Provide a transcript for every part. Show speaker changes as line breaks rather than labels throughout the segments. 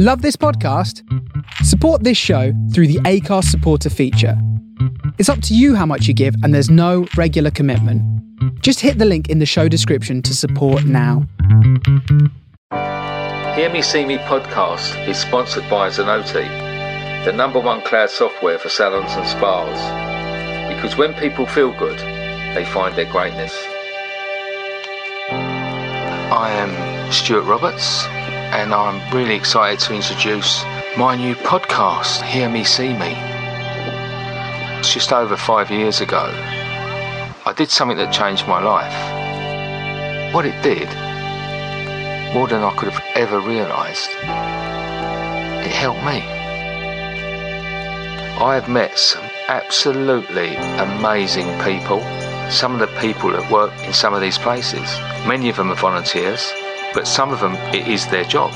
Love this podcast? Support this show through the Acast supporter feature. It's up to you how much you give, and there's no regular commitment. Just hit the link in the show description to support now.
Hear Me See Me podcast is sponsored by Zenoti, the number one cloud software for salons and spas. Because when people feel good, they find their greatness. I am Stuart Roberts, and I'm really excited to introduce my new podcast, Hear Me See Me. It's just over five years ago. I did something that changed my life. What it did, more than I could have ever realised, it helped me. I have met some absolutely amazing people. Some of the people that work in some of these places, many of them are volunteers, but some of them it is their job.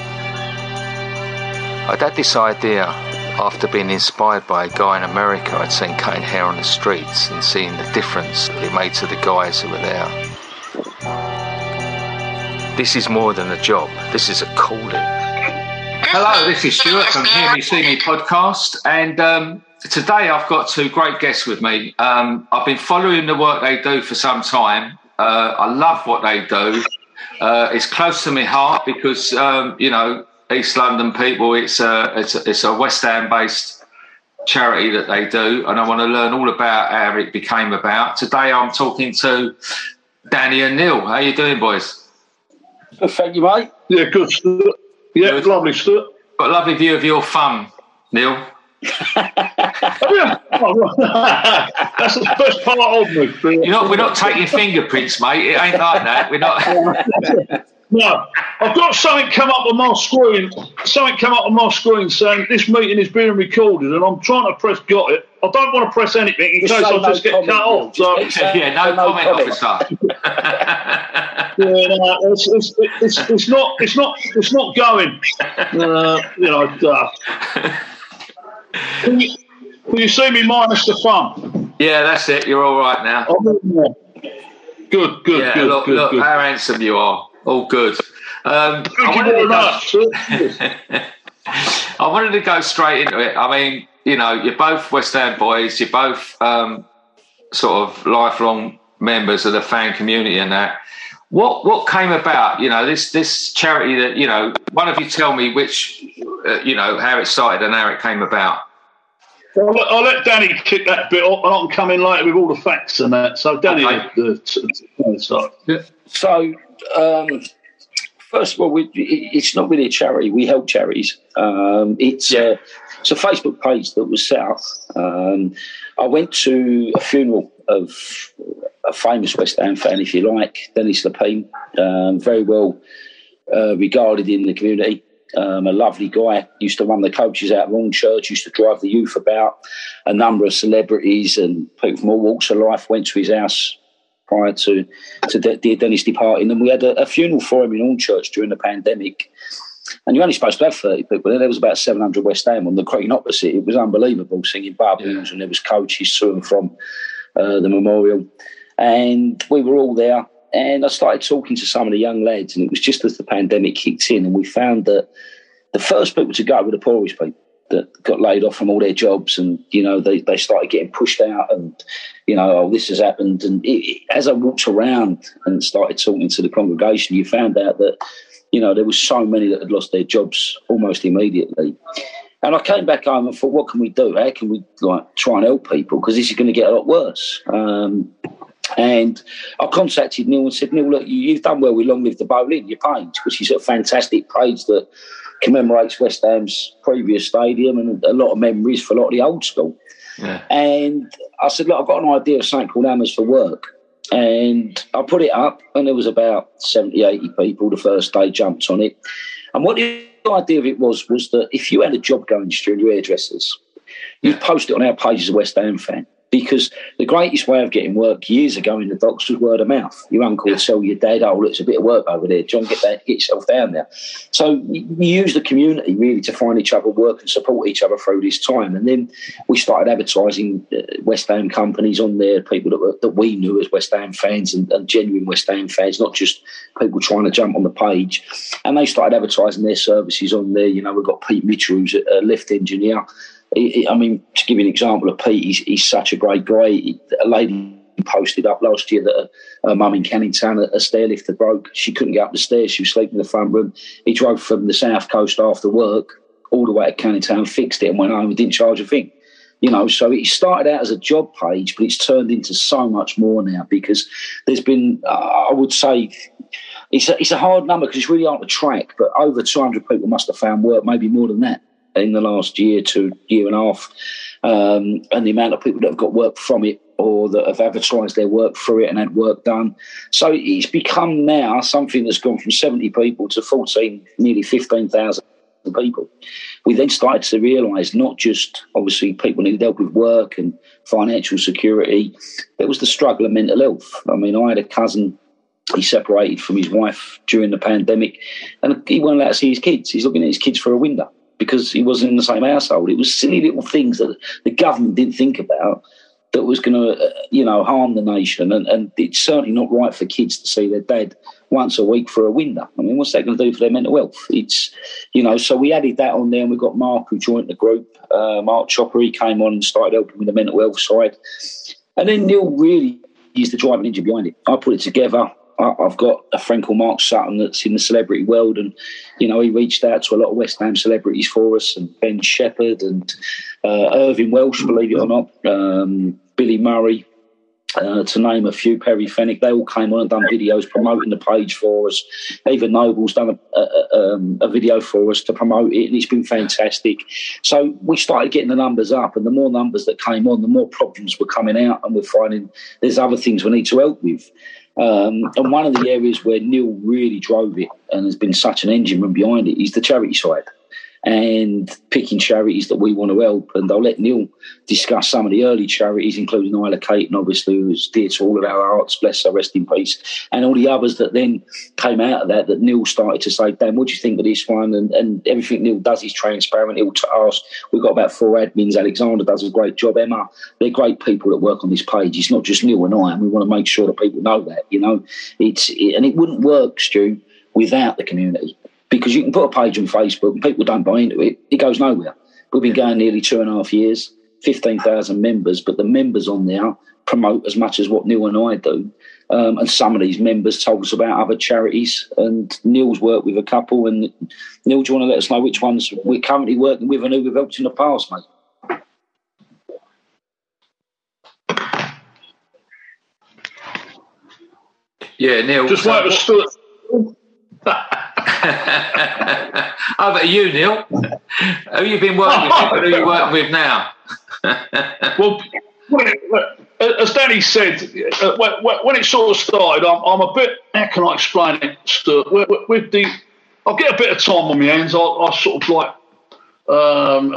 I'd had this idea after being inspired by a guy in America I'd seen cutting hair on the streets and seeing the difference it made to the guys who were there. This is more than a job, this is a calling. Hello, this is Stuart from Hear Me See Me podcast, and um, today I've got two great guests with me. Um, I've been following the work they do for some time. Uh, I love what they do. Uh, it's close to my heart because um, you know East London people. It's a it's a, it's a West Ham based charity that they do, and I want to learn all about how it became about. Today I'm talking to Danny and Neil. How you doing, boys?
Thank you, mate.
Yeah, good. Stuart. Yeah,
Good.
lovely Stuart.
Got a lovely view of your thumb, Neil.
Yeah. Right. That's the best part of me.
You're not, we're not taking fingerprints, mate. It ain't like that. We're not.
No, I've got something come up on my screen. Something come up on my screen saying this meeting is being recorded, and I'm trying to press got it. I don't want to press anything in
Just
case
say
I
no
just get
comment,
cut off. So,
Just
yeah, no
no
comment,
comment.
officer.
yeah, no, it's, it's, it's, it's not it's not it's not going. Uh, you know. Uh, can, you, you see me minus the thumb?
yeah, that's it. You're all right now.
I'm in there. Good, good,
yeah,
good,
look,
good,
look
good.
how handsome you are. All good. Um,
Thank
I
you
wanted
very
to go-
much.
I wanted to go straight into it. I mean, you know, you're both West Ham boys. You're both um, sort of lifelong members of the fan community and that. What what came about? You know, this this charity that you know. One of you tell me which, uh, you know, how it started and how it came about.
I'll let, I'll let Danny kick that bit off, and I can come in later with all the facts and that. So, Danny,
Okay.
uh, t- t- start.
So, um, first of all, we, it's not really a charity. We help charities. Um, it's uh, it's a Facebook page that was set up. Um, I went to a funeral of a famous West Ham fan, if you like, Dennis Lapine, um, very well uh, regarded in the community. Um, a lovely guy, used to run the coaches out of Church, used to drive the youth about. A number of celebrities and people from all walks of life went to his house prior to to De- dear Dennis departing, and we had a, a funeral for him in Church during the pandemic. And you're only supposed to have 30 people. There was about 700 West Ham on the green opposite. It was unbelievable singing bubbles, and there was coaches to and from uh, the memorial. And we were all there. And I started talking to some of the young lads, and it was just as the pandemic kicked in, and we found that the first people to go were the poorest people that got laid off from all their jobs, and you know they, they started getting pushed out, and you know oh, this has happened. And it, as I walked around and started talking to the congregation, you found out that you know there were so many that had lost their jobs almost immediately. And I came back home and thought, what can we do? How can we like try and help people? Because this is going to get a lot worse. Um, and I contacted Neil and said, Neil, look, you, you've done well with Long Live the Boleyn, your page, which is a fantastic page that commemorates West Ham's previous stadium and a lot of memories for a lot of the old school.
Yeah.
And I said, look, I've got an idea of something called Hammers for Work. And I put it up, and there was about 70, 80 people the first day jumped on it. And what the idea of it was, was that if you had a job going to your hairdressers, you'd post it on our page as a West Ham fan. Because the greatest way of getting work years ago in the docks was word of mouth. Your uncle would tell your dad, "Oh, it's a bit of work over there, John. Get that, get yourself down there." So you use the community really to find each other work and support each other through this time. And then we started advertising uh, West Ham companies on there, people that, were, that we knew as West Ham fans and, and genuine West Ham fans, not just people trying to jump on the page. And they started advertising their services on there. You know, we've got Pete Mitchell, who's a lift engineer I mean, to give you an example of Pete, he's, he's such a great guy. A lady posted up last year that her mum in Canning Town, a, stair lifter broke. She couldn't get up the stairs. She was sleeping in the front room. He drove from the south coast after work all the way to Canning Town, fixed it, and went home and didn't charge a thing. You know, so it started out as a job page, but it's turned into so much more now because there's been, uh, I would say, it's a, it's a hard number because it's really hard to track, but over 200 people must have found work, maybe more than that in the last year to year and a half, um, and the amount of people that have got work from it or that have advertised their work through it and had work done. So it's become now something that's gone from 70 people to 14, nearly 15,000 people. We then started to realise not just obviously people needed help with work and financial security, there was the struggle of mental health. I mean, I had a cousin he separated from his wife during the pandemic and he wasn't allowed to see his kids. He's looking at his kids through a window because he wasn't in the same household. It was silly little things that the government didn't think about that was going to, uh, you know, harm the nation. And, and it's certainly not right for kids to see their dad once a week for a window. I mean, what's that going to do for their mental health? It's, you know, so we added that on there and we've got Mark who joined the group. Uh, Mark Chopper, he came on and started helping with the mental health side. And then Neil really is the driving engine behind it. I put it together. I've got a friend called Mark Sutton that's in the celebrity world, and you know he reached out to a lot of West Ham celebrities for us, and Ben Shepherd and uh, Irvine Welsh, believe it or not, um, Billy Murray, uh, to name a few, Perry Fenwick, they all came on and done videos promoting the page for us. Even Noble's done a, a, um, a, video for us to promote it, and it's been fantastic. So we started getting the numbers up, and the more numbers that came on, the more problems were coming out, and we're finding there's other things we need to help with. Um, and one of the areas where Neil really drove it and has been such an engine room behind it is the charity side and picking charities that we want to help. And I'll let Neil discuss some of the early charities, including Isla Caton, obviously, who's dear to all of our hearts, bless her, rest in peace, and all the others that then came out of that, that Neil started to say, Dan, what do you think of this one? And, and everything Neil does is transparent. He'll ask, we've got about four admins. Alexander does a great job. Emma, they're great people that work on this page. It's not just Neil and I, and we want to make sure that people know that, you know. It's it, And it wouldn't work, Stu, without the community because you can put a page on Facebook and people don't buy into it. It goes nowhere. We've been going nearly two and a half years, 15,000 members, but the members on there promote as much as what Neil and I do. Um, and some of these members told us about other charities, and Neil's worked with a couple. And Neil, do you want to let us know which ones we're currently working with and who we've helped in the past, mate?
Yeah, Neil.
Just like to
How about you, Neil? Who you been working with? Who you working with now?
well, as Danny said, uh, when it sort of started, I'm a bit. How can I explain it? Stuart? With the, I'll get a bit of time on my hands. I, I sort of like. Um,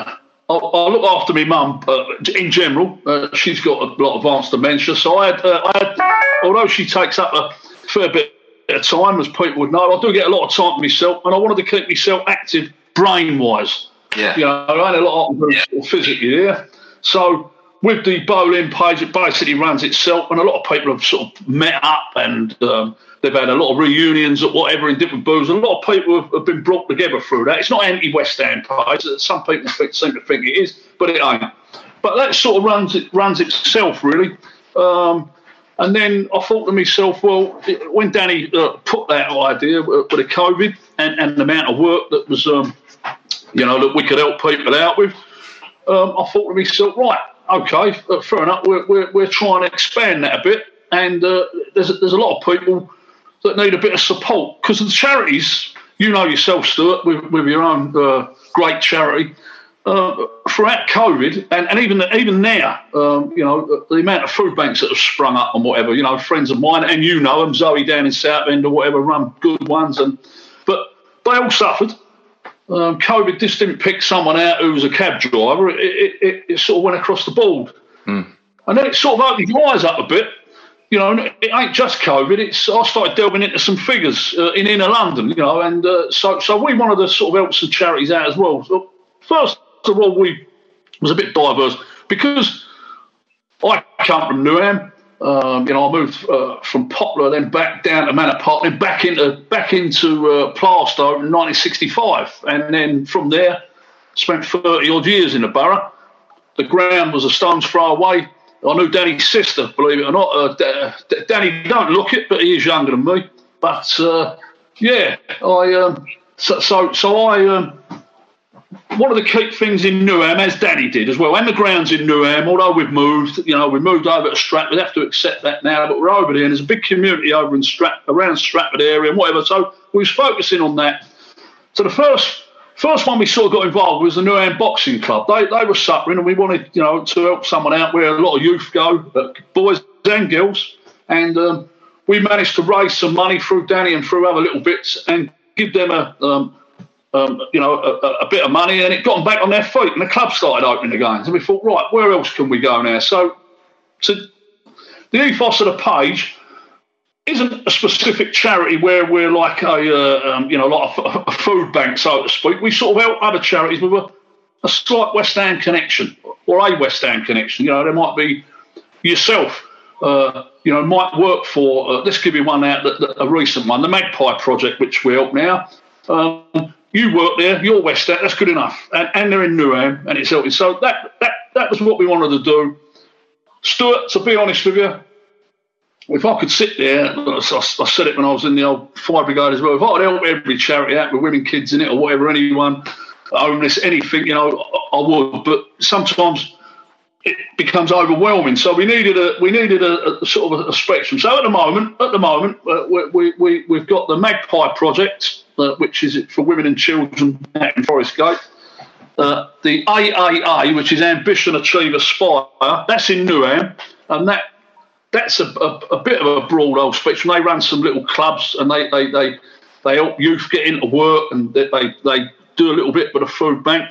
I, I, look after my mum uh, in general. Uh, she's got a lot of advanced dementia, so I had, uh, I had, although she takes up a fair bit of time, as people would know. I do get a lot of time for myself, and I wanted to keep myself active brain wise.
Yeah.
You know, I ain't a lot of yeah. physically yeah. So with the Boleyn page, it basically runs itself, and a lot of people have sort of met up and um, they've had a lot of reunions at whatever in different booths. A lot of people have, have been brought together through that. It's not anti West Ham page. Some people think, seem to think it is, but it ain't. But that sort of runs it runs itself really. Um, and then I thought to myself, well, when Danny uh, put that idea with the COVID and, and the amount of work that was, um, you know, that we could help people out with, um, I thought to myself, right, okay, uh, fair enough, we're, we're, we're trying to expand that a bit. And uh, there's, there's a lot of people that need a bit of support because the charities, you know yourself, Stuart, with, with your own uh, great charity, uh, throughout COVID, and, and even even now, um, you know, the amount of food banks that have sprung up and whatever, you know, friends of mine, and you know them, Zoe down in Southend or whatever, run good ones, and but they all suffered. Um, COVID just didn't pick someone out who was a cab driver. It, it, it, it, sort of went across the board.
Mm.
and then it sort of opened your eyes up a bit. You know, it ain't just COVID. It's I started delving into some figures uh, in inner London. You know, and uh, so so we wanted to sort of help some charities out as well. So first of all, we was a bit diverse because I come from Newham. Um, you know, I moved uh, from Poplar, then back down to Manor Park, then back into back into uh, Plaistow in 1965, and then from there spent 30 odd years in the borough. The ground was a stone's throw away. I knew Danny's sister, believe it or not. Uh, Danny don't look it, but he is younger than me. But uh, yeah, I um, so, so so I um, wanted the key things in Newham as Danny did as well, and the grounds in Newham. Although we've moved, you know, we moved over to Stratford. We have to accept that now, but we're over there, and there's a big community over in Strat around Stratford area and whatever. So we was focusing on that. So the first first one we sort of got involved was the Newham Boxing Club. They they were suffering, and we wanted you know to help someone out where a lot of youth go, boys and girls, and um, we managed to raise some money through Danny and through other little bits and give them a um, um, you know, a, a, bit of money, and it got them back on their feet, and the club started opening again. So we thought, right, where else can we go now? So, so the ethos of the page isn't a specific charity where we're like a, uh, um, you know, like a, food bank, so to speak. We sort of help other charities with a, a slight West Ham connection or a West Ham connection. You know, there might be yourself. Uh, you know, might work for. Uh, let's give you one out, the, the, a recent one, the Magpie Project, which we help now. Um, you work there, you're West End, that's good enough. And, and they're in Newham, and it's helping. So that, that, that was what we wanted to do. Stuart, to be honest with you, if I could sit there, I, said it when I was in the old fire brigade as well, if I could help every charity out with women, kids in it, or whatever, anyone, homeless, anything, you know, I, would. But sometimes it becomes overwhelming. So we needed a we needed a, a sort of a, spectrum. So at the moment, at the moment, uh, we, we we've got the Magpie project, uh, which is for women and children in Forest Gate. Uh, the AAA, which is Ambition Achieve Aspire, that's in Newham, and that that's a, a, a, bit of a broad old spectrum. They run some little clubs and they they, they, they help youth get into work and they, they, they do a little bit with the food bank.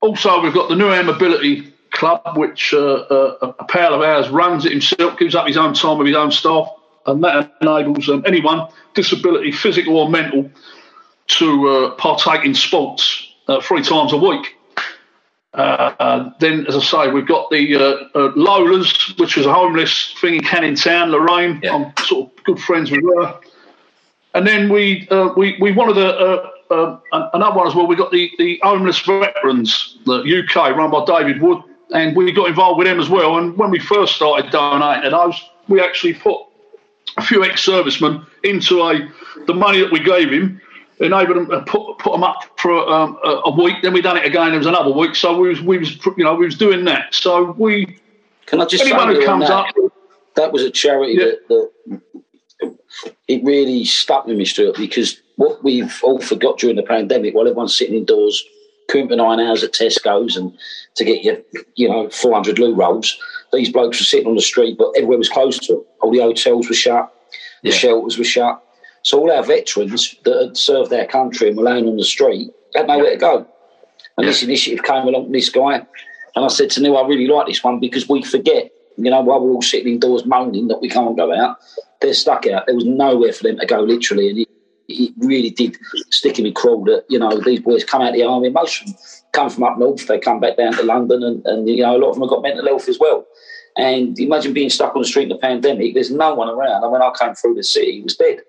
Also, we've got the Newham Mobility Club, which uh, uh, a pal of ours runs it himself, gives up his own time with his own staff, and that enables um, anyone, disability, physical or mental, to uh, partake in sports uh, three times a week. Uh, then, as I say, we've got the uh, uh, Lola's, which was a homeless thing in Canning Town, Lorraine. Yeah. I'm sort of good friends with her. And then we uh, we we wanted a, another one as well. We got the the homeless veterans, the UK, run by David Wood, and we got involved with them as well. And when we first started donating to those, we actually put a few ex-servicemen into a the money that we gave him enabled them to put, put them up for um, a week. Then we done it again. There was another week. So we was we was you know we was doing that. So we
can I just anyone who comes that, up. That was a charity yeah. that, that it really stuck with me, Stuart, because what we've all forgot during the pandemic, while everyone's sitting indoors, for nine hours at Tesco's and to get your you know 400 loo rolls. These blokes were sitting on the street, but everywhere was closed to them. All the hotels were shut, the yeah. shelters were shut. So all our veterans that had served their country and were laying on the street had nowhere to go. And this initiative came along this guy. And I said to Neil, I really like this one because we forget, you know, while we're all sitting indoors moaning that we can't go out, they're stuck out. There was nowhere for them to go, literally. And it, it really did stick in me crawl that, you know, these boys come out of the army. Most of them come from up north. They come back down to London and, and you know, a lot of them have got mental health as well. And imagine being stuck on the street in the pandemic. There's no one around. And when I came through the city, he was dead.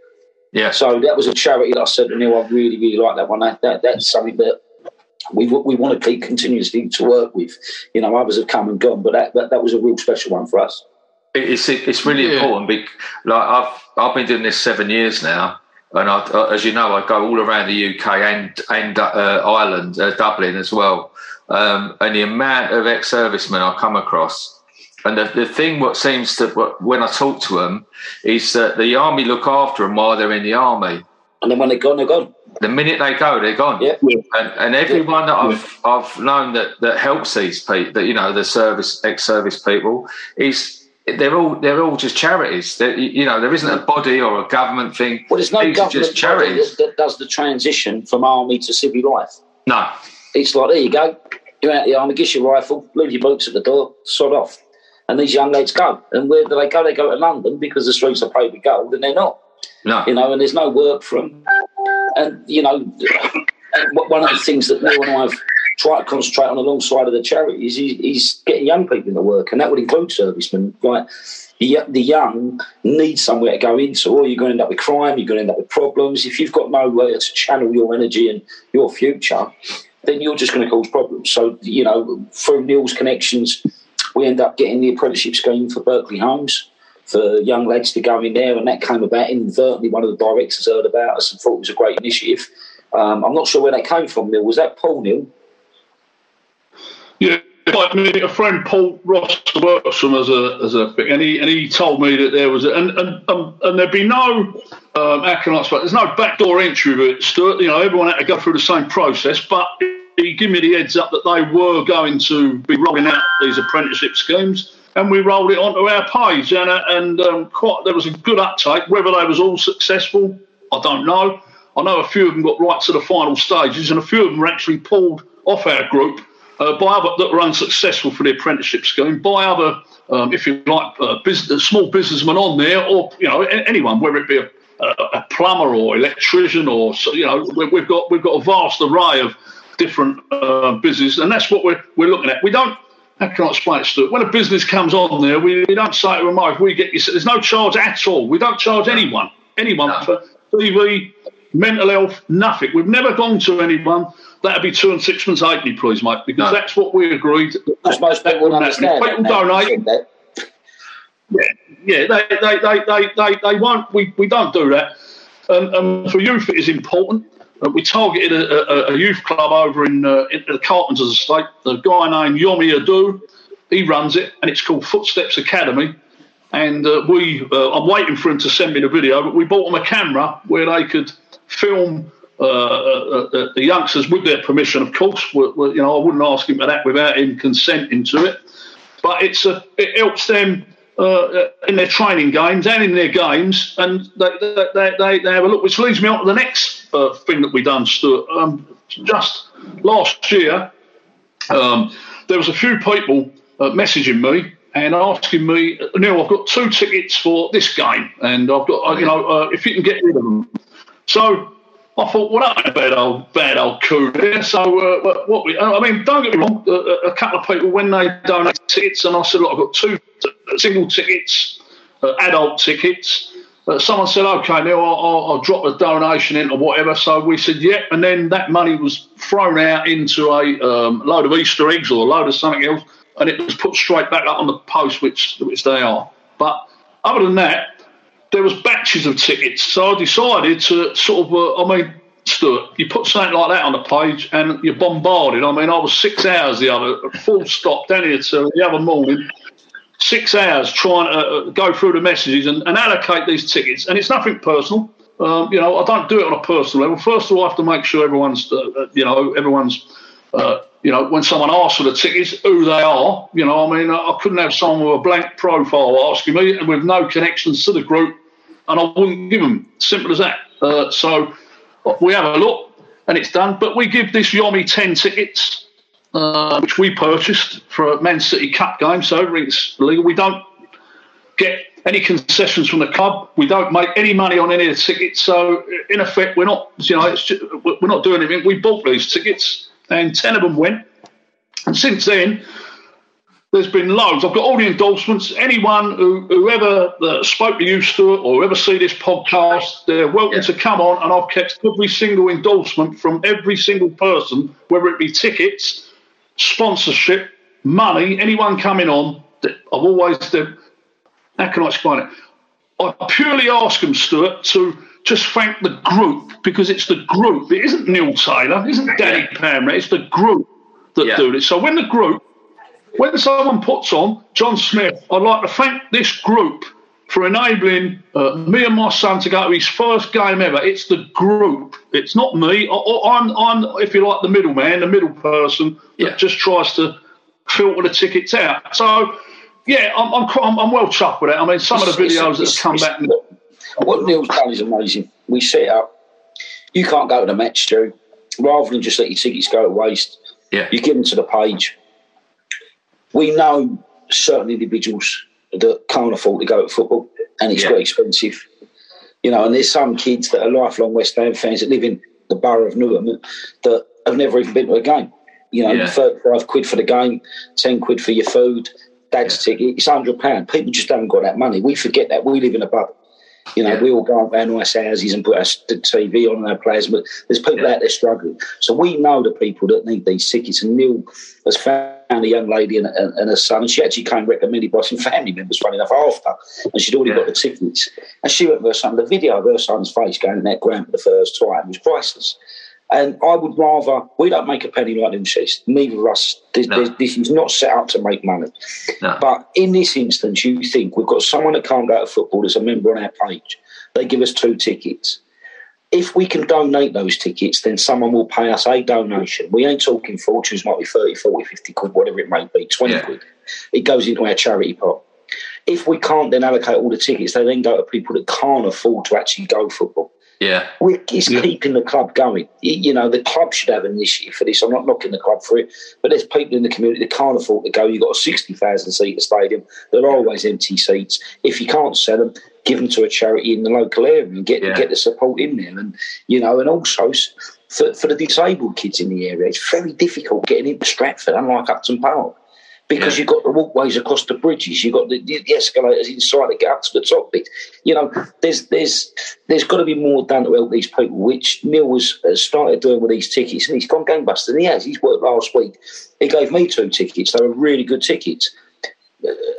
Yeah.
So that was a charity that I said to Neil, I really, really like that one. That, that that's something that we we want to keep continuously to work with. You know, others have come and gone, but that that, that was a real special one for us.
It's it's really yeah. important. Because, like I've I've been doing this seven years now, and I, as you know, I go all around the UK and and uh, Ireland, uh, Dublin as well. Um, and the amount of ex-servicemen I come across and the, the thing what seems to what, when I talk to them is that the army look after them while they're in the army.
And then when they're gone, they're gone.
The minute they go, they're gone.
Yeah.
And, and everyone that I've I've known that, that helps these people, that you know, the service ex-service people, is they're all they're all just charities. They're, you know, there isn't a body or a government thing.
Well, there's no these government just charities that, that does the transition from army to civil life.
No.
It's like there you go. You're out the army, get your rifle, leave your boots at the door, sod off And these young lads go. And where do they go? They go to London because the streets are paved with gold, and they're not.
No.
You know, and there's no work for them. And, you know, one of the things that Neil and I have tried to concentrate on alongside of the charity is he's getting young people into work, and that would include servicemen. Right? The, the young need somewhere to go into, or you're going to end up with crime, you're going to end up with problems. If you've got nowhere to channel your energy and your future, then you're just going to cause problems. So, you know, through Neil's connections, we end up getting the apprenticeship scheme for Berkeley Homes for young lads to go in there, and that came about inadvertently. One of the directors heard about us and thought it was a great initiative. Um, I'm not sure where that came from, Neil. Was that Paul, Neil?
Yeah, like me, a friend Paul Ross works from as a as a and he and he told me that there was a, and and um, and there'd be no um, how can I say there's no backdoor entry with it, Stuart. You know, everyone had to go through the same process, but he gave me the heads up that they were going to be rolling out these apprenticeship schemes, and we rolled it onto our page, and and um, quite there was a good uptake. Whether they was all successful, I don't know. I know a few of them got right to the final stages, and a few of them were actually pulled off our group uh, by other that were unsuccessful for the apprenticeship scheme, by other, um, if you like, uh, business, small businessmen on there, or you know anyone, whether it be a, a plumber or electrician, or you know we've got we've got a vast array of different uh, businesses, and that's what we're we're looking at. We don't. How can I explain it, Stuart? When a business comes on there, we, we don't say to them, "If we get you," there's no charge at all. We don't charge anyone, anyone no. for TV, mental health, nothing. We've never gone to anyone that'd be two and sixpence halfpenny, please, mate, because no. that's what we agreed.
That's most people understand.
People donate. Yeah, yeah, they, they, they, they, they, they won't. We, we don't do that. And, and for youth, it is important. Uh, we targeted a, a, a, youth club over in, uh, in the Carpenters Estate. The guy named Yomi Adu, he runs it, and it's called Footsteps Academy. And uh, we, uh, I'm waiting for him to send me the video, but we bought them a camera where they could film uh, uh, uh, the youngsters, with their permission, of course, were, were, you know, I wouldn't ask him for that without him consenting to it. But it's a, it helps them uh, in their training games and in their games, and they, they, they, they have a look. Which leads me on to the next uh, thing that we done, Stuart. Um, just last year, um, there was a few people uh, messaging me and asking me, Neil, I've got two tickets for this game, and I've got, you know, if you can get rid of them. So I thought, well, that a bad old, bad old coup there. So, uh, what we, I mean, don't get me wrong, a, a, couple of people, when they donate tickets, and I said, look, I've got two single tickets, uh, adult tickets. Uh, someone said, okay, now I'll, I'll, I'll, drop a donation into whatever. So we said, yeah. And then that money was thrown out into a um, load of Easter eggs or a load of something else, and it was put straight back up on the post, which, which they are. But other than that, there was batches of tickets. So I decided to sort of, uh, I mean, Stuart, you put something like that on the page and you're bombarded. I mean, I was six hours the other, full stop, down here till the other morning, six hours trying to uh, go through the messages and, and, allocate these tickets. And it's nothing personal. Um, you know, I don't do it on a personal level. First of all, I have to make sure everyone's, uh, uh you know, everyone's, uh, you know, when someone asks for the tickets, who they are. You know, I mean, I couldn't have someone with a blank profile asking me and with no connections to the group and I wouldn't give them. Simple as that. Uh, so we have a look, and it's done. But we give this Yomi ten tickets, uh, which we purchased for a Man City Cup game, so everything's legal. We don't get any concessions from the club. We don't make any money on any of the tickets. So in effect, we're not, you know, just, we're not doing anything. We bought these tickets, and ten of them went. And since then, there's been loads. I've got all the endorsements. Anyone who whoever uh, spoke to you, Stuart, or ever see this podcast, they're welcome yeah. to come on. And I've kept every single endorsement from every single person, whether it be tickets, sponsorship, money, anyone coming on. I've always done. how can I explain it? I purely ask them, Stuart, to just thank the group because it's the group. It isn't Neil Taylor, it isn't Danny Pamra, it's the group that yeah. do this. So when the group when someone puts on John Smith, I'd like to thank this group for enabling uh, me and my son to go to his first game ever. It's the group. It's not me. I, am I'm, if you like, the middleman, the middle person that yeah. just tries to filter the tickets out. So, yeah, I'm, I'm, I'm, I'm well chuffed with it. I mean, some of the videos that have come back.
What Neil's done is amazing. We set up. You can't go to the match, Stu. Rather than just let your tickets go to waste,
yeah.
you give them to the page we know certain individuals that can't afford to go to football, and it's yeah. quite expensive. You know, and there's some kids that are lifelong West Ham fans that live in the borough of Newham that have never even been to a game. You know, yeah. 35 quid for the game, 10 quid for your food, dad's yeah. ticket, it's £100. People just haven't got that money. We forget that. We live in a bubble. You know, yeah. we all go around nice houses and put our TV on our players, but there's people yeah. out there struggling. So we know the people that need these tickets. And Neil has found a young lady and, and, and her son, and she actually came recommended by some family members, funny enough, after, and she'd already yeah. got the tickets. And she went with her son. The video of her son's face going in that ground for the first time was priceless. And I would rather, we don't make a penny like them says. Neither of us, this, no. this, is not set up to make money. No. But in this instance, you think we've got someone that can't go to football as a member on our page. They give us two tickets. If we can donate those tickets, then someone will pay us a donation. We ain't talking fortunes, might be 30, 40, 50 quid, whatever it may be, 20 yeah. quid. It goes into our charity pot. If we can't then allocate all the tickets, they then go to people that can't afford to actually go football.
Yeah.
It's yeah. keeping the club going. You know, the club should have an initiative for this. I'm not knocking the club for it, but there's people in the community that can't afford to go. You've got a 60,000 seat stadium. There are always empty seats. If you can't sell them, give them to a charity in the local area and get, yeah. get the support in there. And, you know, and also for, for the disabled kids in the area, it's very difficult getting into Stratford, unlike Upton Park because yeah. you've got the walkways across the bridges, you've got the, the, escalators inside to get up to the top bit. You know, there's there's there's got to be more done to help these people, which Neil was has started doing with these tickets, and he's gone gangbusters. And he has. He's worked last week. He gave me two tickets. They were really good tickets.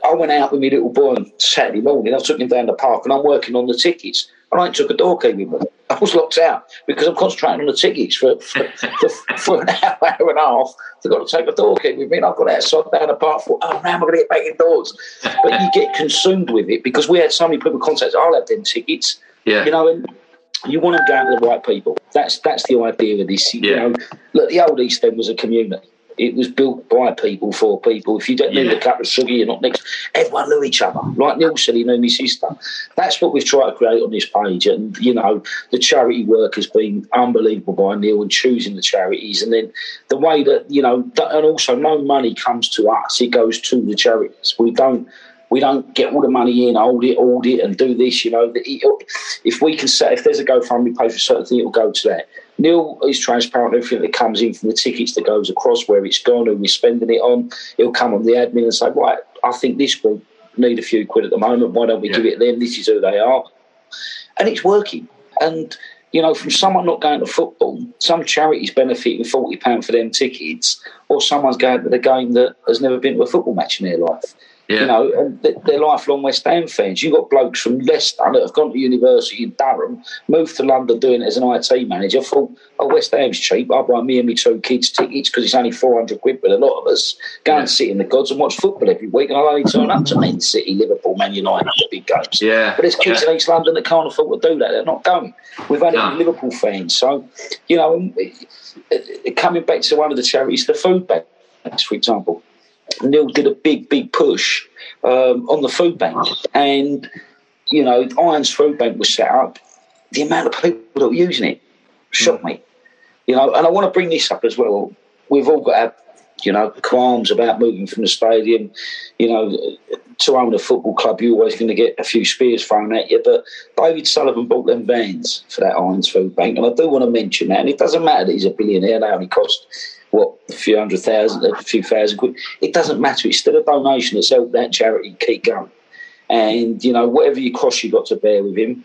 I went out with my little boy on Saturday morning. I took him down the park, and I'm working on the tickets. And I took a door key with me. I was locked out because I'm concentrating on the tickets for, for, for, for, an hour, hour and a half. I've got to take a door key with me. And I've got outside down the park for, oh, now I'm going to get back indoors. But you get consumed with it because we had so many people contact, I'll have them tickets.
Yeah.
You know, and you want to go out to the right people. That's that's the idea of this. You yeah. know, look, the old East End was a community. It was built by people for people. If you don't yeah. need a cup of sugar, you're not next. Everyone knew each other. Like Neil said, he knew my sister. That's what we've tried to create on this page. And, you know, the charity work has been unbelievable by Neil and choosing the charities. And then the way that, you know, and also no money comes to us, it goes to the charities. We don't we don't get all the money in, hold it, hold it, and do this. You know, if we can say if there's a GoFundMe page for certain thing, it will go to that. Neil is transparent. Everything that comes in from the tickets that goes across, where it's gone, and we're spending it on, he'll come on the admin and say, right, I think this group need a few quid at the moment. Why don't we yeah. give it them? This is who they are, and it's working. And you know, from someone not going to football, some charities benefiting forty pound for them tickets, or someone's going to the game that has never been to a football match in their life. Yeah. You know, and they're lifelong West Ham fans. You've got blokes from Leicester that have gone to university in Durham, moved to London doing it as an IT manager, thought, oh, West Ham's cheap. I'll buy me and my two kids tickets because it's only 400 quid with a lot of us. Go yeah. and sit in the gods and watch football every week. And I'll only turn up to Man City, Liverpool, Man United, the big games.
Yeah.
But there's kids
yeah.
in East London that can't afford to do that. They're not going. We've had no. Liverpool fans. So, you know, uh, uh, coming back to one of the charities, the food banks, for example Neil did a big, big push um, on the food bank. And, you know, Irons Food Bank was set up. The amount of people that were using it shocked me. You know, and I want to bring this up as well. We've all got our, you know, qualms about moving from the stadium. You know, to own a football club, you're always going to get a few spears thrown at you. But David Sullivan bought them vans for that Irons Food Bank. And I do want to mention that. And it doesn't matter that he's a billionaire, they only cost what a few hundred thousand, a few thousand quid. It doesn't matter. It's still a donation that's helped that charity keep going. And you know, whatever you cross you got to bear with him,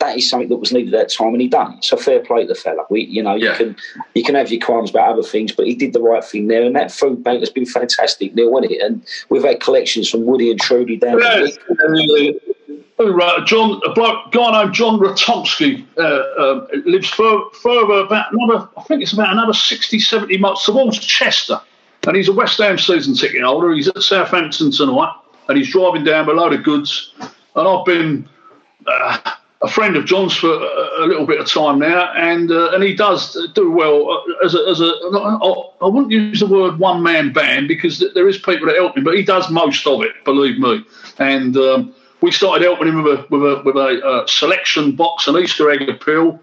that is something that was needed at that time, and he done it. So fair play to the fella. We, you know, yeah. you can you can have your qualms about other things, but he did the right thing there. And that food bank has been fantastic, Neil, wasn't it? And we've had collections from Woody and Trudy down.
Yeah, uh, John, a bloke, guy named John Ratomski uh, uh, lives fur, further about another, I think it's about another 60, 70 miles towards Chester. And he's a West Ham season ticket holder. He's at Southampton tonight and he's driving down with a load of goods. And I've been uh, a friend of John's for a, little bit of time now, and uh, and he does do well uh, as a, as a. I wouldn't use the word one man band because there is people that help him, but he does most of it, believe me. And um, we started helping him with a with a with a uh, selection box, an Easter egg appeal,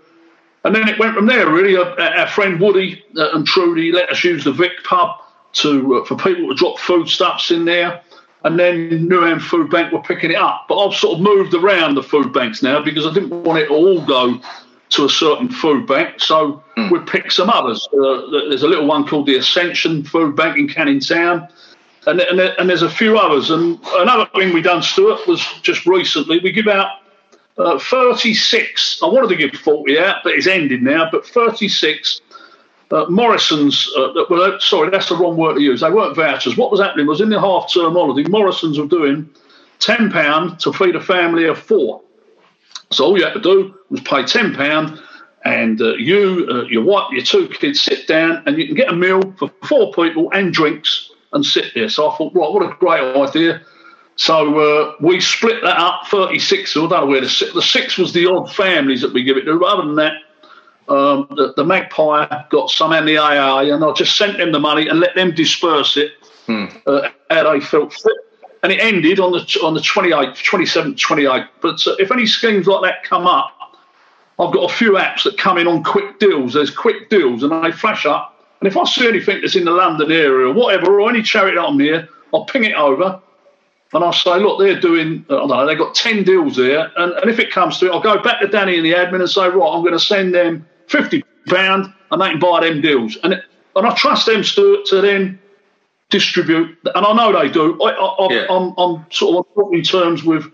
and then it went from there. Really, uh, our friend Woody uh, and Trudy let us use the Vic pub to uh, for people to drop foodstuffs in there, and then Newham Food Bank were picking it up. But I've sort of moved around the food banks now because I didn't want it to all go to a certain food bank. So mm. we picked some others. Uh, there's a little one called the Ascension Food Bank in Canning Town. And, and, and, there's a few others. And another thing we done, Stuart, was just recently we give out uh, 36. I wanted to give 40 out, but it's ended now. But 36 uh, Morrison's, uh, well, sorry, that's the wrong word to use. They weren't vouchers. What was happening was in the half term holiday, Morrison's were doing £10 to feed a family of four. So all you had to do was pay £10 and uh, you, uh, your wife, your two kids sit down and you can get a meal for four people and drinks and sit there. So I thought, right, what a great idea. So uh, we split that up, 36, I don't know where the six, the six was the odd families that we give it to. Other than that, um, the, the, Magpie got some in the AA, and I just sent them the money and let them disperse it hmm. uh, how they felt fit. And it ended on the on the 28th, 27th, 28th. But uh, if any schemes like that come up, I've got a few apps that come in on quick deals. There's quick deals, and they flash up. And if I see anything that's in the London area or whatever, or any charity I'm near, I'll ping it over. And I'll say, look, they're doing, I don't know, they've got 10 deals there. And, and if it comes to it, I'll go back to Danny and the admin and say, right, I'm going to send them fifty pound, and they can buy them deals. And and I trust them to, to then distribute, and I know they do. I, I, yeah. I'm, I'm sort of on talking terms with.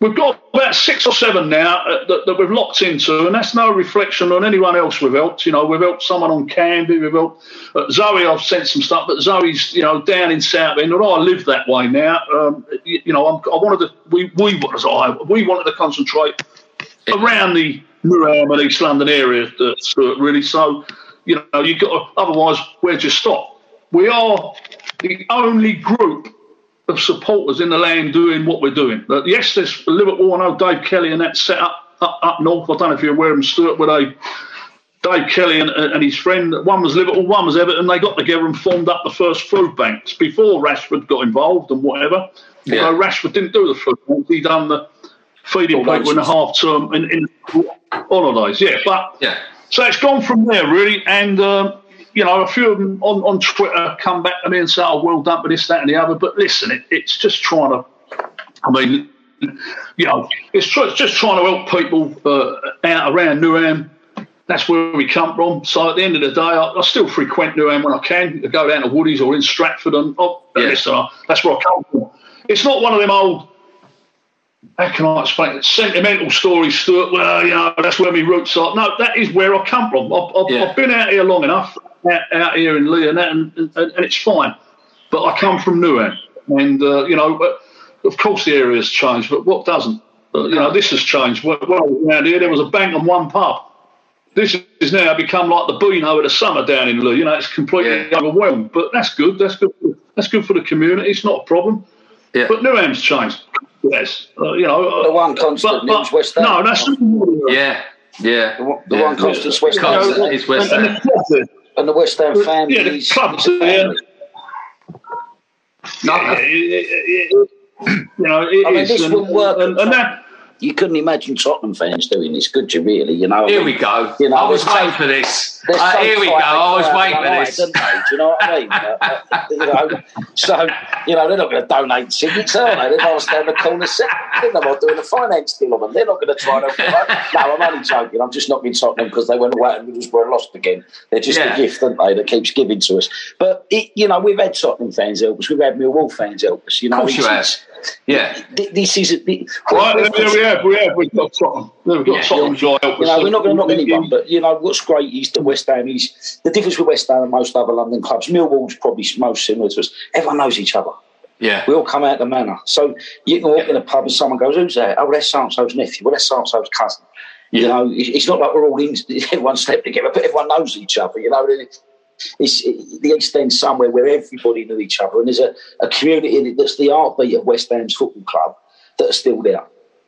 We've got about six or seven now uh, that, that, we've locked into, and that's no reflection on anyone else we've helped. You know, we've helped someone on Canvey, we've helped uh, Zoe. I've sent some stuff, but Zoe's you know down in Southend, and I live that way now. Um, you, you, know, I'm, i wanted to we we I we wanted to concentrate around the Newham and East London area, really. So, you know, you've got to, otherwise, where'd you stop? We are the only group of supporters in the land doing what we're doing. Uh, yes, there's Liverpool. I know Dave Kelly and that set up, up, up north. I don't know if you're aware of them, Stuart, where they Dave Kelly and, and, his friend, one was Liverpool, one was Everton. They got together and formed up the first food banks before Rashford got involved and whatever. Yeah. Know, Rashford didn't do the food banks; he done the feeding people in the half term in, in holidays. Yeah, but
yeah.
So it's gone from there really, and um, you know a few of them on, on Twitter come back to me and say, "Oh, well done for this, that, and the other." But listen, it, it's just trying to. I mean, you know, it's, tr- it's just trying to help people uh, out around Newham. That's where we come from. So at the end of the day, I, I still frequent Newham when I can. I go down to Woody's or in Stratford, and oh, yeah. listen, I, that's where I come from. It's not one of them old how can I explain it? Sentimental story, Stuart. Well, you know, that's where my roots are. No, that is where I come from. I've, I've, yeah. I've been out here long enough, out, out here in Leigh, and, and, and, and, it's fine. But I come from Newham, and uh, you know, of course the area's changed, but what doesn't? Uh, you know, this has changed. Well, around here there was a bank and one pub. This has now become like the Beano of the summer down in Leigh. You know, it's completely yeah. overwhelmed. But that's good. That's good. That's good for the community. It's not a problem. Yeah. But Newham's changed. Yes, uh, you know
the one constant but, but, West Ham.
No, that's
yeah, yeah.
The, the
yeah.
one constant West Ham.
It's West Ham.
And, and the West Ham family.
Yeah, the clubs. Yeah. No, you know, it I mean,
this
and,
would work.
And, and that,
you couldn't imagine Tottenham fans doing this, could you? Really, you know.
Here I mean, we go. You know, I was waiting for this. Uh, here we go. I was waiting for this.
They, do you know what I mean? uh, you know, so you know they're not going to donate tickets, are they? They're not stand the corner second. They're not doing a finance deal on them. They're not going to try to. no, I'm only joking. I'm just not being Tottenham because they went away and Middlesbrough lost again. They're just yeah. a gift, aren't they, that keeps giving to us. But it, you know, we've had Tottenham fans help us. We've had Millwall fans help us. You know,
of course you have.
Yeah. This is. The,
right, we have. We have. We've got Tottenham. We've got yeah, Tottenham joy help
us. You know, we're not going to knock anyone, but you know what's great is that West Ham is the difference with West Ham and most other London clubs. Millwall's probably most similar to us. Everyone knows each other.
Yeah.
We all come out the manor. So you can walk yeah. in a pub and someone goes, Who's that? Oh, that's so and nephew. Well, that's so and cousin. Yeah. You know, it's not like we're all in everyone step together, but everyone knows each other. You know, it's it, the East End somewhere where everybody knew each other, and there's a, a community that's the heartbeat of West Ham's football club that are still there.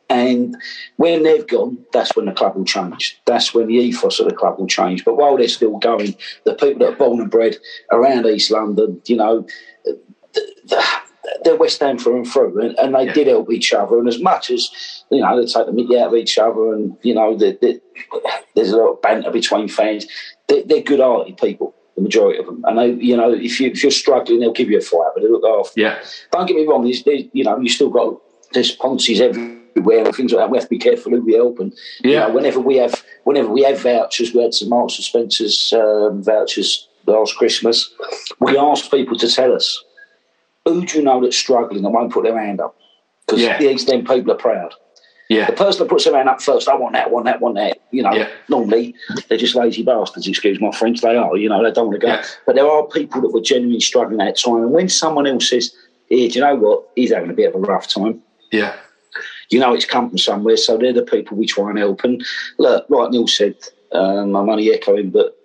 And when they've gone, that's when the club will change. That's when the ethos of the club will change. But while they're still going, the people that are born and bred around East London, you know, they're West Ham through and through, and, and they yeah. did help each other. And as much as you know, they take the mickey out of each other, and you know, they, they, there's a lot of banter between fans. They're, they're good-hearted people, The majority of them, and they, you know, if you if you're struggling, they'll give you a fight, but they look after.
Yeah.
Don't get me wrong. There's, there's you know, you still got there's Ponzi's everywhere and things like that. We have to be careful who we help. And yeah. you know, whenever we have whenever we have vouchers, we had some Marks and Spencers um, vouchers last Christmas. We ask people to tell us who do you know that's struggling and won't put their hand up because yeah. these then people are proud.
Yeah.
The person that puts their hand up first, I want that, want that, want that. You know, yeah. normally they're just lazy bastards, excuse my French, they are, you know, they don't want to go. Yeah. But there are people that were genuinely struggling at that time. And when someone else says, here, do you know what? He's having a bit of a rough time.
Yeah.
You know, it's come from somewhere. So they're the people we try and help. And look, like Neil said, um, I'm only echoing, but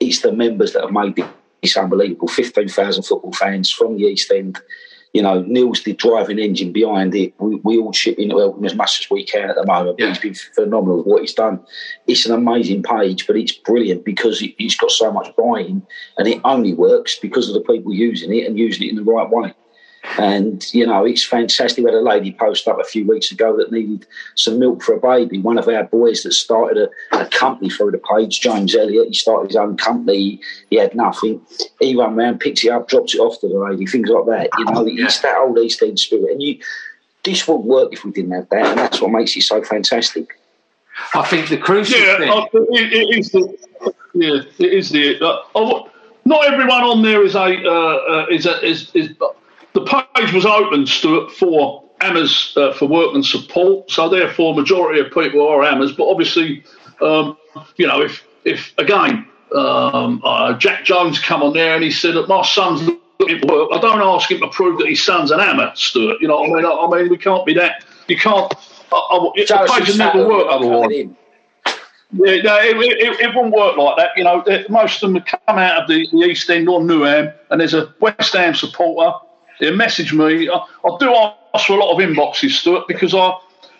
it's the members that have made this unbelievable. 15,000 football fans from the East End you know, Neil's the driving engine behind it. We, we all chip in as much as we can at the moment. Yeah. He's been phenomenal with what he's done. It's an amazing page, but it's brilliant because it, has got so much buy-in, and it only works because of the people using it and using it in the right way. And, you know, it's fantastic. We had a lady post up a few weeks ago that needed some milk for a baby. One of our boys that started a, a company through the page, James Elliott, he started his own company. He had nothing. He ran around, picked it up, dropped it off to the lady, things like that. You know, it's that old East End spirit. And you, this wouldn't work if we didn't have that. And that's what makes it so fantastic.
I think the crucial yeah, thing. Uh,
it, it is the, yeah, it is the. Uh, oh, not everyone on there is a uh, uh, is a, is is the page was open, Stuart, for AMAs uh, for workman support. So therefore, majority of people are AMAs. But obviously, um, you know, if if again um, uh, Jack Jones come on there and he said that my son's looking for work, I don't ask him to prove that his son's an AMA, Stuart. You know, what I mean, I, I mean, we can't be that. You can't. I, I, the page never work otherwise. Yeah, no, it, it, it, wouldn't work like that. You know, most of them come out of the, the East End or Newham, and there's a West Ham supporter they message me. I, I, do ask for a lot of inboxes, Stuart, because I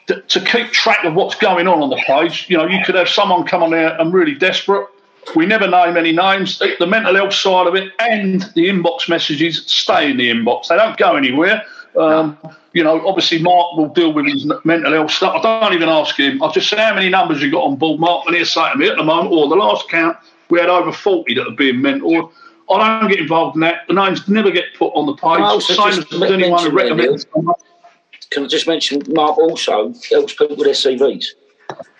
to, to keep track of what's going on on the page. You know, you could have someone come on there and really desperate. We never name any names. The mental health side of it and the inbox messages stay in the inbox. They don't go anywhere. Um, you know, obviously Mark will deal with his mental health stuff. I don't even ask him. I just say how many numbers you got on board, Mark, and he'll say to me at the moment, or the last count, we had over 40 that have been mentored. I don't get involved in that. The names never get put on the page. Same as anyone who recommends.
Can I just mention Mark also helps people with their CVs.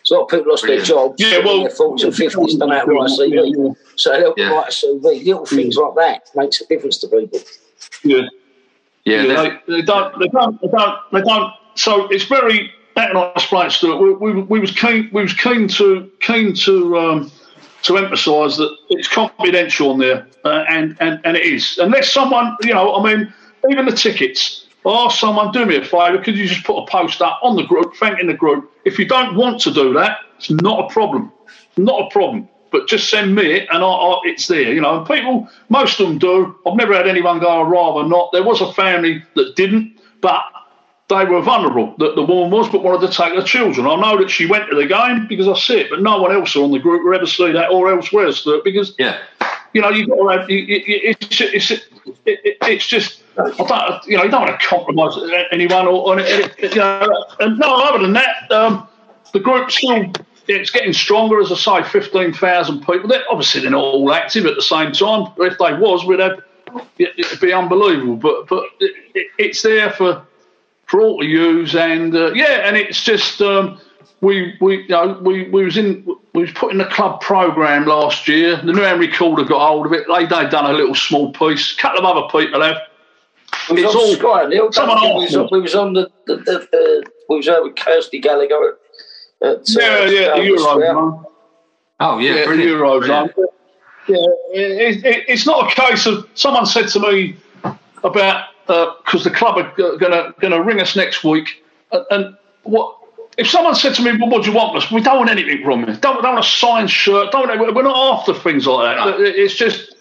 So a lot of people lost Brilliant. their jobs.
Yeah, well,
their forties and fifties don't have to write a CV. So they help yeah. write a CV. Little things like that makes a difference to people.
Yeah. Yeah, yeah they, they, don't, they don't, they don't, they don't. So it's very. That and I explained to it. We, we, we was keen, we was keen to keen to um, to emphasise that it's confidential on there, uh, and, and and it is. Unless someone, you know, I mean, even the tickets. Oh, someone, do me a favour. Could you just put a post up on the group, thanking the group? If you don't want to do that, it's not a problem. Not a problem. But just send me it, and I, I, it's there. You know, and people, most of them do. I've never had anyone go, I'd rather not. There was a family that didn't, but they were vulnerable, that the woman was, but wanted to take her children. I know that she went to the game because I see it, but no one else on the group will ever see that or elsewhere, because,
yeah.
You know, you've got to it's, it's, it's, it's just, I don't, you know, you don't want to compromise anyone or, or you know, and no, other than that, um, the group still, it's getting stronger, as I say, 15,000 people. They're, obviously, they're not all active at the same time, but if they was, we'd have, it'd be unbelievable. But, but it, it's there for, for all to use. And uh, yeah, and it's just um, we we you know we, we was in we was putting the club program last year. The Newham Recorder got hold of it. They they done a little small piece. A couple of other people have.
We it's all Sky, Neil. Someone we was, on, we was on the, the, the, the we was out with Kirsty Gallacher. At, at,
yeah, uh, yeah, the Euros.
Oh yeah,
yeah
brilliant.
Euros. Brilliant. Yeah, it, it, it's not a case of someone said to me about because uh, the club are going to ring us next week. And, and, what if someone said to me, "Well, what do you want us?" We don't want anything from you. Don't, don't want a signed shirt. Don't want, we're not after things like that. It's just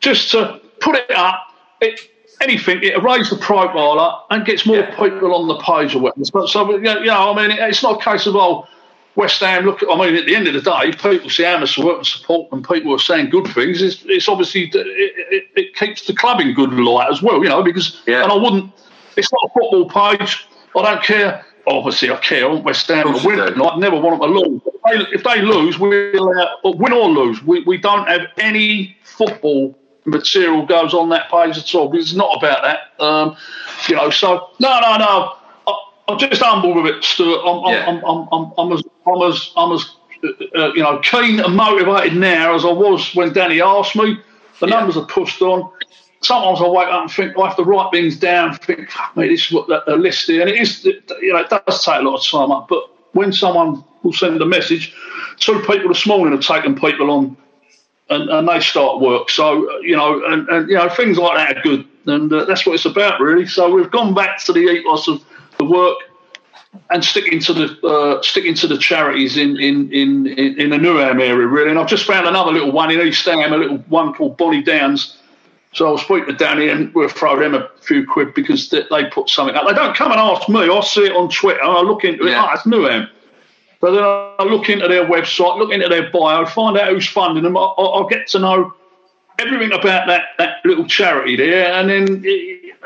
just to put it up. It, anything, it raises the profile up and gets more yeah. people on the page or whatever. So, so you know, I mean, it's not a case of oh West Ham, look, I mean, at the end of the day, people see Amherst work and support and people are saying good things. It's, it's obviously, it, it, it, keeps the club in good light as well, you know, because, yeah. and I wouldn't, it's not a football page. I don't care. Obviously, I care. I want West Ham to win. I never want them to lose. If they, if they lose, we'll uh, win or lose. We, we don't have any football material goes on that page at all. It's not about that. Um, you know, so no, no, no. I, am just humble with it, Stuart. I'm, yeah. I'm, I'm, I'm, I'm, as, I'm as, I'm as uh, you know, keen and motivated now as I was when Danny asked me. The yeah. numbers are pushed on. Sometimes I wake up and think I have to write things down. Think, mate, this is what the, the list is, and it is. You know, it does take a lot of time up. But when someone will send a message, two people this morning have taken people on and, and they start work. So you know, and, and you know, things like that are good, and uh, that's what it's about, really. So we've gone back to the ethos of the work and sticking to the uh, sticking to the charities in in in in the Newham area, really. And I've just found another little one in East Ham, a little one called Bonny Downs. So I'll speak to Danny and we'll throw them a few quid because they, they put something up. They don't come and ask me. I see it on Twitter. I look into it. Yeah. Oh, it's Newham. But then I look into their website, look into their bio, find out who's funding them. I, will get to know everything about that, that little charity there, and then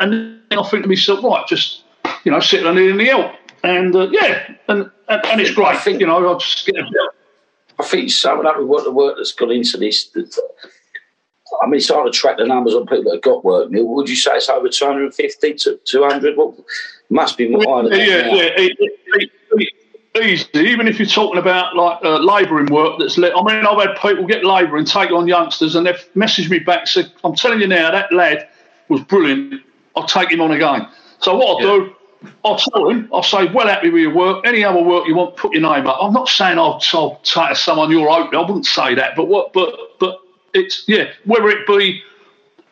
and then I think to myself, right, just you know, sit and need any help, and uh, yeah, and, and, and it's great. I think, you know, I just get.
I think summing up with what the work that's gone into this. I mean, it's hard to track the numbers on people that have got work. Would you say it's over 250 to 200? Well, must be more.
Yeah, yeah, yeah. It, it, it, easy, even if you're talking about like uh, labouring work that's lit. I mean, I've had people get labour and take on youngsters, and they've messaged me back said, "I'm telling you now, that lad was brilliant. I'll take him on again." So what I'll yeah. do, I'll tell him, I'll say, "Well happy with your work. Any other work you want, put your name up." I'm not saying I'll, I'll take someone you're open. I wouldn't say that, but what, but but it's yeah, whether it be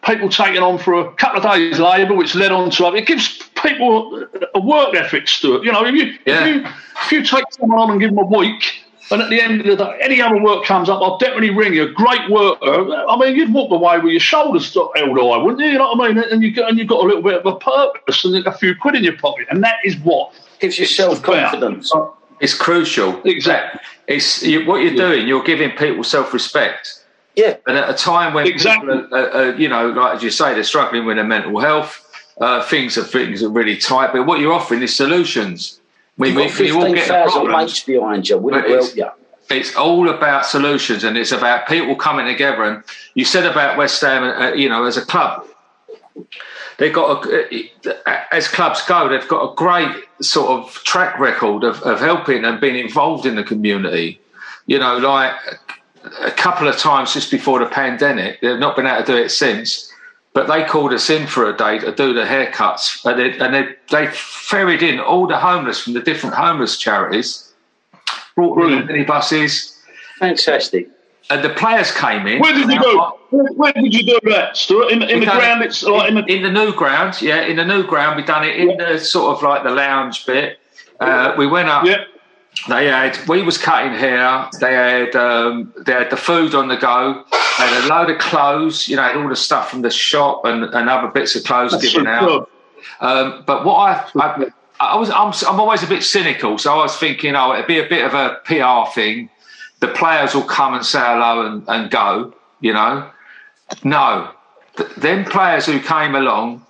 people taking on for a couple of days labour, which led on to it gives people a work ethic to it. You know, if you, yeah. if you if you take someone on and give them a week, and at the end of the day, any other work comes up, I'll definitely ring you. A great worker. I mean, you'd walk away with your shoulders held high, wouldn't you? You know what I mean? And you and you've got a little bit of a purpose and a few quid in your pocket, and that is what
gives you self confidence.
It's crucial.
Exactly.
It's you, what you're yeah. doing. You're giving people self respect.
Yeah.
And at a time when
exactly.
people are, are, are, you know, like as you say, they're struggling with their mental health. Uh, things are things are really tight, but what you're offering is solutions.
We, we, we all get mates behind you. Wouldn't help you.
It's all about solutions, and it's about people coming together. And you said about West Ham, uh, you know, as a club, they've got a, uh, as clubs go, they've got a great sort of track record of, of helping and being involved in the community. You know, like a couple of times just before the pandemic, they've not been able to do it since but they called us in for a day to do the haircuts, and, they, and they, they ferried in all the homeless from the different homeless charities, brought them in minibuses.
Fantastic.
And the players came in.
Where did you go? Where, did you do that, Stuart? In, in the ground? It's like in,
in, the... in the new ground, yeah. In the new ground, we done it in yeah. the sort of like the lounge bit. Uh, we went up.
Yeah
they had we was cutting hair. They had um, they had the food on the go. They had a load of clothes. You know, all the stuff from the shop and, and other bits of clothes That's given so out. Um, but what I, I, I was I'm, I'm always a bit cynical, so I was thinking, oh, it'd be a bit of a PR thing. The players will come and say hello and, and go. You know, no, them players who came along.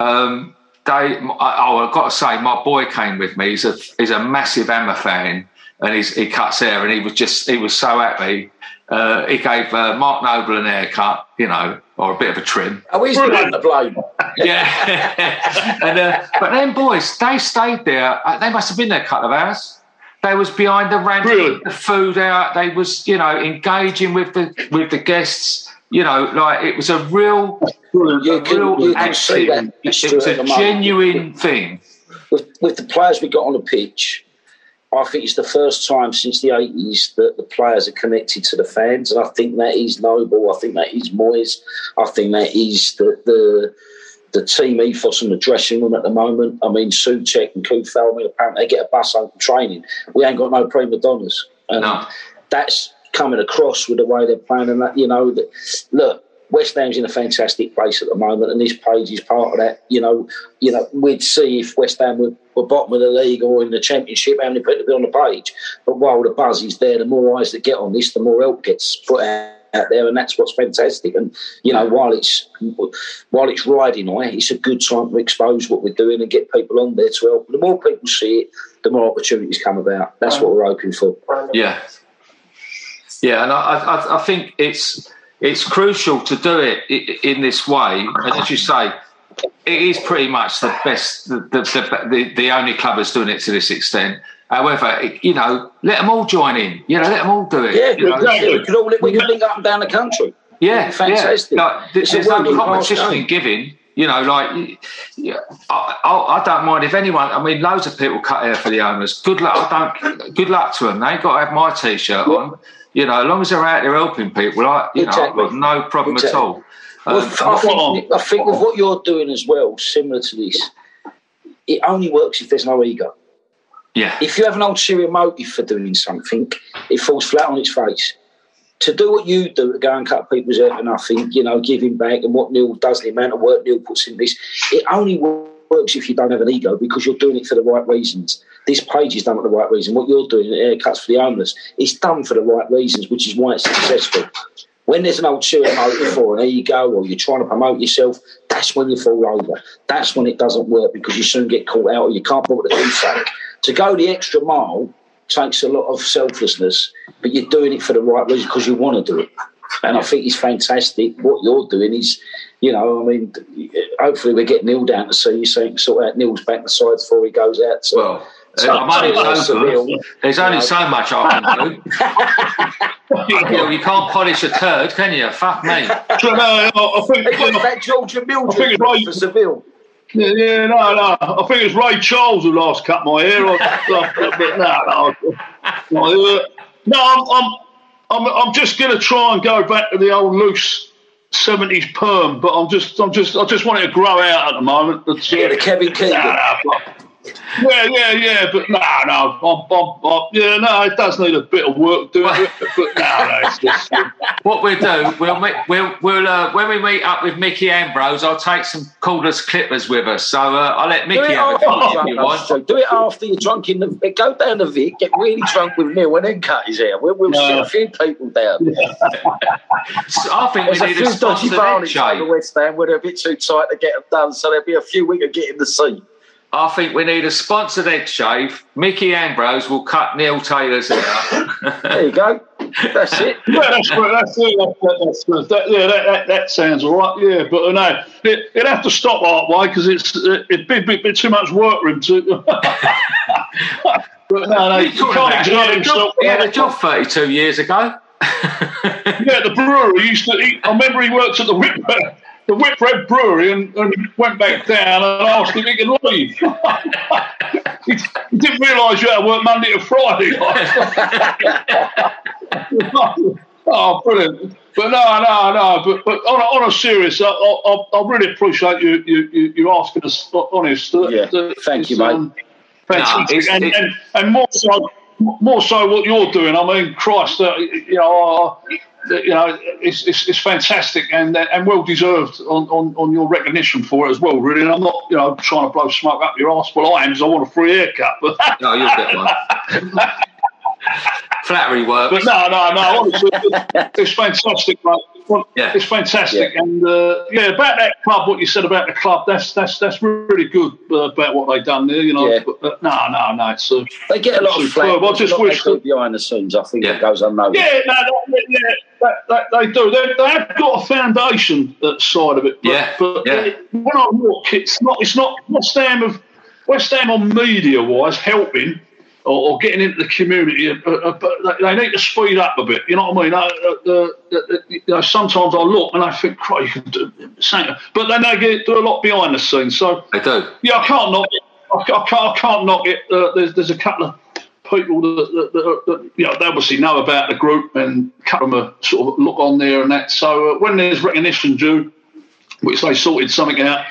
Um, they, oh, I've got to say, my boy came with me. He's a he's a massive Emma fan, and he's, he cuts hair, and he was just he was so happy. Uh, he gave uh, Mark Noble an haircut, you know, or a bit of a trim.
Oh, he's the blame.
yeah, and uh, but then boys, they stayed there. Uh, they must have been there a couple of hours. They was behind the ranch, the food out. They was, you know, engaging with the with the guests you know, like it was a real, a can, real active, it was a genuine thing.
With, with the players we got on the pitch, I think it's the first time since the 80s that the players are connected to the fans. And I think that is noble. I think that is Moyes. I think that is the, the the team ethos in the dressing room at the moment. I mean, Soucek and Coufal, I mean, apparently they get a bus home from training. We ain't got no prima donnas. And no. that's coming across with the way they're playing and that, you know, that look, West Ham's in a fantastic place at the moment, and this page is part of that. You know, you know, we'd see if West Ham were, were bottom of the league or in the Championship, how many people be on the page. But while the buzz is there, the more eyes that get on this, the more help gets put out out there, and that's what's fantastic. And you know, while it's while it's riding high, it's a good time to expose what we're doing and get people on there to help. The more people see it, the more opportunities come about. That's what we're hoping for.
Yeah, yeah, and I, I, I think it's it's crucial to do it in this way. And as you say, it is pretty much the best, the, the, the, the only club that's doing it to this extent. However, you know, let them all join in. You know, let them all do it.
Yeah,
you
exactly. we could all we could link up and down the country.
Yeah,
fantastic.
Yeah. Like, there's no competition in giving. You know, like yeah, I, I, I, don't mind if anyone. I mean, loads of people cut hair for the owners. Good luck. I don't. Good luck to them. They ain't got to have my t-shirt yeah. on. You know, as long as they're out there helping people, I, you exactly. know, I've got no problem exactly. at all.
Well, um, I, think, I think with what you're doing as well, similar to this, it only works if there's no ego.
Yeah.
If you have an ulterior motive for doing something, it falls flat on its face. To do what you do, to go and cut people's hair for nothing, you know, giving back, and what Neil does, the amount of work Neil puts in this, it only works if you don't have an ego because you're doing it for the right reasons. This page is done for the right reason. What you're doing, the haircuts for the homeless, it's done for the right reasons, which is why it's successful. When there's an old ulterior motive or an ego or you're trying to promote yourself, that's when you fall over. That's when it doesn't work because you soon get caught out or you can't bother to do something. To go the extra mile takes a lot of selflessness, but you're doing it for the right reason because you want to do it. And I think it's fantastic. What you're doing is, you know, I mean, hopefully we get Neil down to see you so you can sort out Neil's back the sides before he goes out.
So, well, so I'm only so good. There's only know. so much I can do. you, know, you can't polish a turd, can you? Fuck me.
no, I think, that Georgia Mildred for Seville.
Yeah, yeah, no, no. I think it's Ray Charles who last cut my hair. but no, no, no. I'm, I'm, I'm, I'm just going to try and go back to the old loose seventies perm, but I'm just, I'm just, I just want it to grow out at the moment.
But, yeah, the Kevin Keegan. Nah,
yeah, yeah, yeah, but no, no, I'm, I'm, I'm, yeah, no, it does need a bit of work doing it, but no, no, it's just.
what we'll do, we'll, we'll, we'll uh, when we meet up with Mickey Ambrose, I'll take some cordless clippers with us. So uh, I'll let Mickey have a
if you want. Do it after you're drunk in the. Go down the Vic, get really drunk with Neil, and then cut his hair. We'll, we'll sit a few people down.
so I think There's we need a, few a dodgy barneys
over West Ham where they're a bit too tight to get them done, so there'll be a few we can get in the seat.
I think we need a sponsored egg shave. Mickey Ambrose will cut Neil Taylor's hair.
there you go. That's it.
yeah, that's good. That's it. That's, that's, that, yeah, that, that, that, sounds all right. Yeah, but uh, no, it, would have to stop that way because it's it'd be a bit, bit, too much work for him to. but no, no, you can't
enjoy himself. He had a job 32 years ago.
yeah, the brewery used to. He, I remember he worked at the Whitbread the Whitbread Brewery and, and, went back down and asked if he could leave. he, he, didn't realise you had to work Monday to Friday. oh, brilliant. But no, no, no. But, but on, a, on a serious, I, I, I really appreciate you, you, you asking us uh, honest.
Uh, yeah, uh, thank you, mate. Um,
fantastic. No, and, and, and more so, more so what you're doing. I mean, Christ, uh, you know, uh, you know, it's, it's, it's, fantastic and and well deserved on, on, on your recognition for it as well, really. And I'm not, you know, trying to blow smoke up your ass. Well, I am because I want a free haircut. But
no, you'll get one. Flattery works.
But no, no, no. Honestly, it's fantastic, mate. Yeah. It's fantastic, yeah. and uh, yeah, about that club, what you said about the club, that's that's that's really good uh, about what they've done there. You know, yeah. but, uh, no, no, no, it's uh,
they get a lot of flack. I just wish that, behind the scenes. I think yeah. it goes unnoticed.
Yeah, no, yeah, that, they do. They, they, have got a foundation that side of it. But,
yeah,
but
yeah.
It, when I look, it's not. It's not West Ham of West Ham on media wise helping or, or, getting into the community, uh, uh, but they need to speed up a bit. You know what I mean? Uh, you know, sometimes I look and I think, "Cry, you can do something," but then they get, do a lot behind the scenes. So
they do.
Yeah, I can't knock it. I can't, I can't knock it. Uh, there's, there's a couple of people that, that, that, that, you know they obviously know about the group and cut them a sort of look on there and that. So uh, when there's recognition due, which they sorted something out,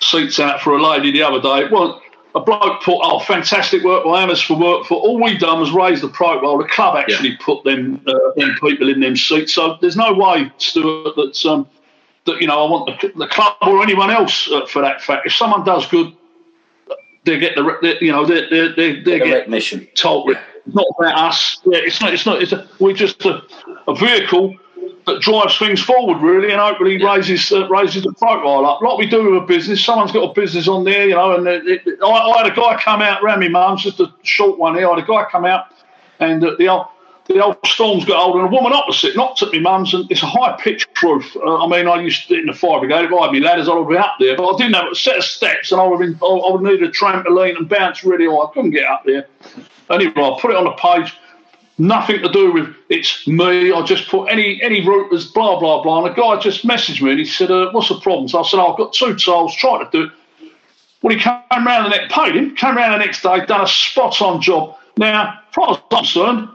seats out for a lady the other day. Well, a bloke put oh fantastic work by Amos for work for all we've done was raise the profile. The club actually yeah. put them uh, them people in them seats. So there's no way, Stuart, that um, that you know I want the, the club or anyone else uh, for that fact. If someone does good they get the they, you know they they they, they
get recognition.
Told it's not about us. Yeah, it's not. It's not. It's a, we're just a, a vehicle that drives things forward really, and hopefully yeah. raises uh, raises the profile up. Like we do with a business. Someone's got a business on there, you know. And it, it, I, I, had a guy come out around me mum's just a short one here. I had a guy come out, and uh, the old the old storms got old, and a woman opposite knocked at me mum's, and it's a high pitched roof. Uh, I mean, I used to in the fire brigade. If I had me ladders, I would be up there, but I didn't have a set of steps, and I would, been, I, I would need a trampoline and bounce really high. I couldn't get up there. Anyway, I put it on the page. Nothing to do with it's me. I just put any any route as blah blah blah. And the guy just messaged me and he said, uh, "What's the problem?" So I said, oh, "I've got two tiles. Trying to do it." Well, he came round the next, paid him, came round the next day, done a spot on job. Now, as far as I'm concerned,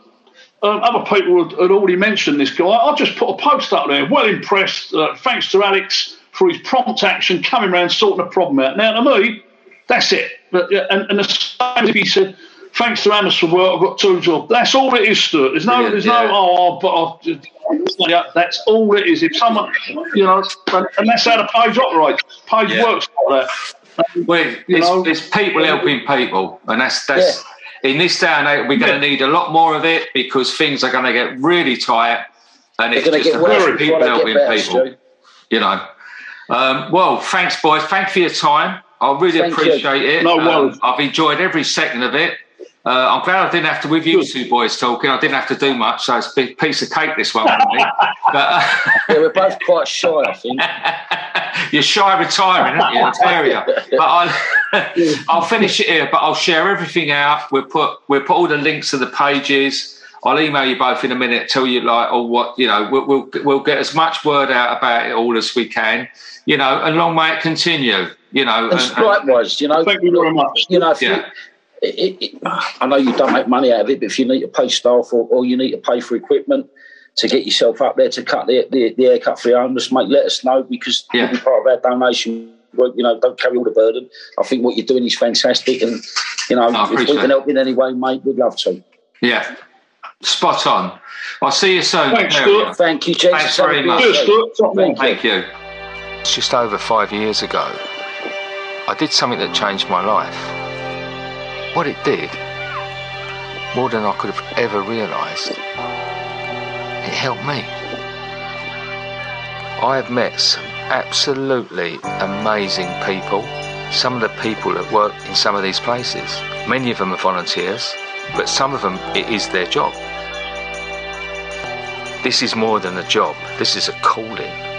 um, other people had, had, already mentioned this guy. I just put a post up there, well impressed. Uh, thanks to Alex for his prompt action, coming around sorting the problem out. Now, to me, that's it. But, and, and the same he said, thanks to Amos for work, I've got two jobs. That's all it is, Stuart. There's no, there's yeah. no, oh, but I've, that's all it is. If someone, you know, and that's how the page operates. Page yeah. works like that.
Well, it's, it's, people helping people, and that's that's yeah. in this day and age we're going to need a lot more of it because things are going to get really tight, and They're it's just about people helping better, people. You know. Um, well, thanks, boys. Thanks for your time. I really Thank appreciate you. it.
No um,
I've enjoyed every second of it. Uh, I'm glad I didn't have to with you two boys talking. I didn't have to do much, so it's a big piece of cake this one for me.
But, uh, yeah, we're both quite shy, I think.
You're shy retiring, aren't you? I tell you. But I'll, I'll finish it here. But I'll share everything out. We'll put we'll put all the links to the pages. I'll email you both in a minute. Tell you like, or what you know. We'll, we'll we'll get as much word out about it all as we can. You know, and long may it continue. You know,
and, and likewise. You know,
thank you very much.
You know, yeah. You, it, it, I know you don't make money out of it, but if you need to pay staff or, or you need to pay for equipment to get yourself up there to cut the, the, the haircut for your homeless, mate, let us know because yeah. will be part of our donation. You know, don't carry all the burden. I think what you're doing is fantastic, and you know, if we can help in any way, mate, we'd love to.
Yeah, spot on. I'll see you soon.
Thanks, Stuart.
Thank you, James.
Thanks very much.
Thank,
Thank you. It's just over five years ago. I did something that changed my life what it did, more than I could have ever realised, it helped me. I have met some absolutely amazing people. Some of the people that work in some of these places, many of them are volunteers, but some of them it is their job. This is more than a job, this is a calling.